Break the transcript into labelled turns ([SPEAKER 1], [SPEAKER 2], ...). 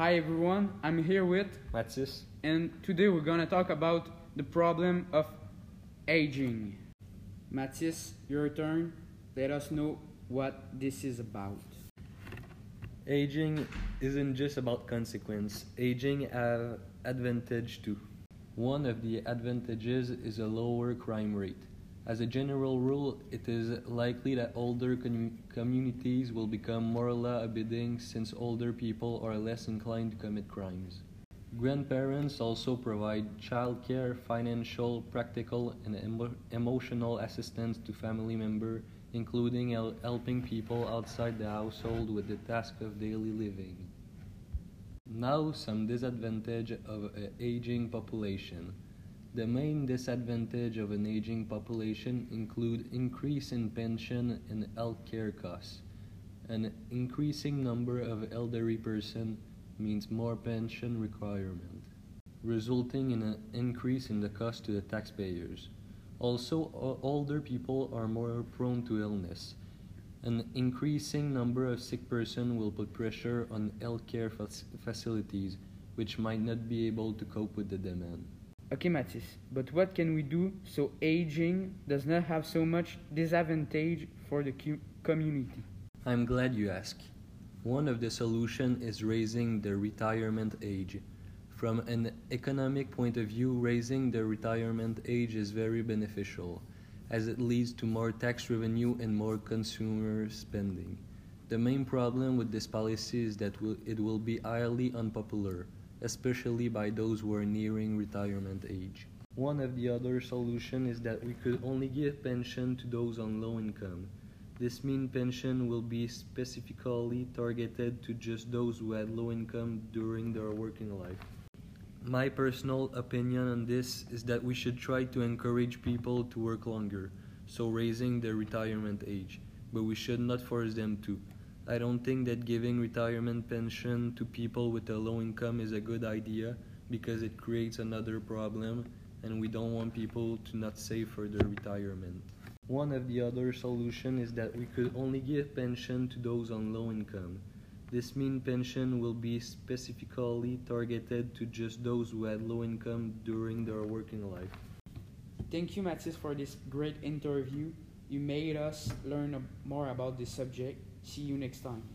[SPEAKER 1] Hi everyone, I'm here with,
[SPEAKER 2] Mathis,
[SPEAKER 1] and today we're gonna talk about the problem of aging. Mathis, your turn. Let us know what this is about.
[SPEAKER 2] aging isn't just about consequence. Aging have advantage too. One of the advantages is a lower crime rate. As a general rule, it is likely that older commu- communities will become more law-abiding since older people are less inclined to commit crimes. Grandparents also provide childcare, financial, practical, and emo- emotional assistance to family members, including hel- helping people outside the household with the task of daily living. Now, some disadvantage of an aging population. The main disadvantage of an aging population include increase in pension and health care costs. An increasing number of elderly person means more pension requirement, resulting in an increase in the cost to the taxpayers. Also, older people are more prone to illness. An increasing number of sick persons will put pressure on healthcare fac- facilities, which might not be able to cope with the demand.
[SPEAKER 1] Okay, Mathis, but what can we do so aging does not have so much disadvantage for the community?
[SPEAKER 2] I'm glad you ask. One of the solutions is raising the retirement age. From an economic point of view, raising the retirement age is very beneficial, as it leads to more tax revenue and more consumer spending. The main problem with this policy is that it will be highly unpopular, especially by those who are nearing retirement age. One of the other solutions is that we could only give pension to those on low income. This means pension will be specifically targeted to just those who had low income during their working life. My personal opinion on this is that we should try to encourage people to work longer, so raising the retirement age, but we should not force them to. I don't think that giving retirement pension to people with a low income is a good idea because it creates another problem and we don't want people to not save for their retirement. One of the other solutions is that we could only give pension to those on low income. This means pension will be specifically targeted to just those who had low income during their working life.
[SPEAKER 1] Thank you, Mathis, for this great interview. You made us learn more about this subject. See you next time.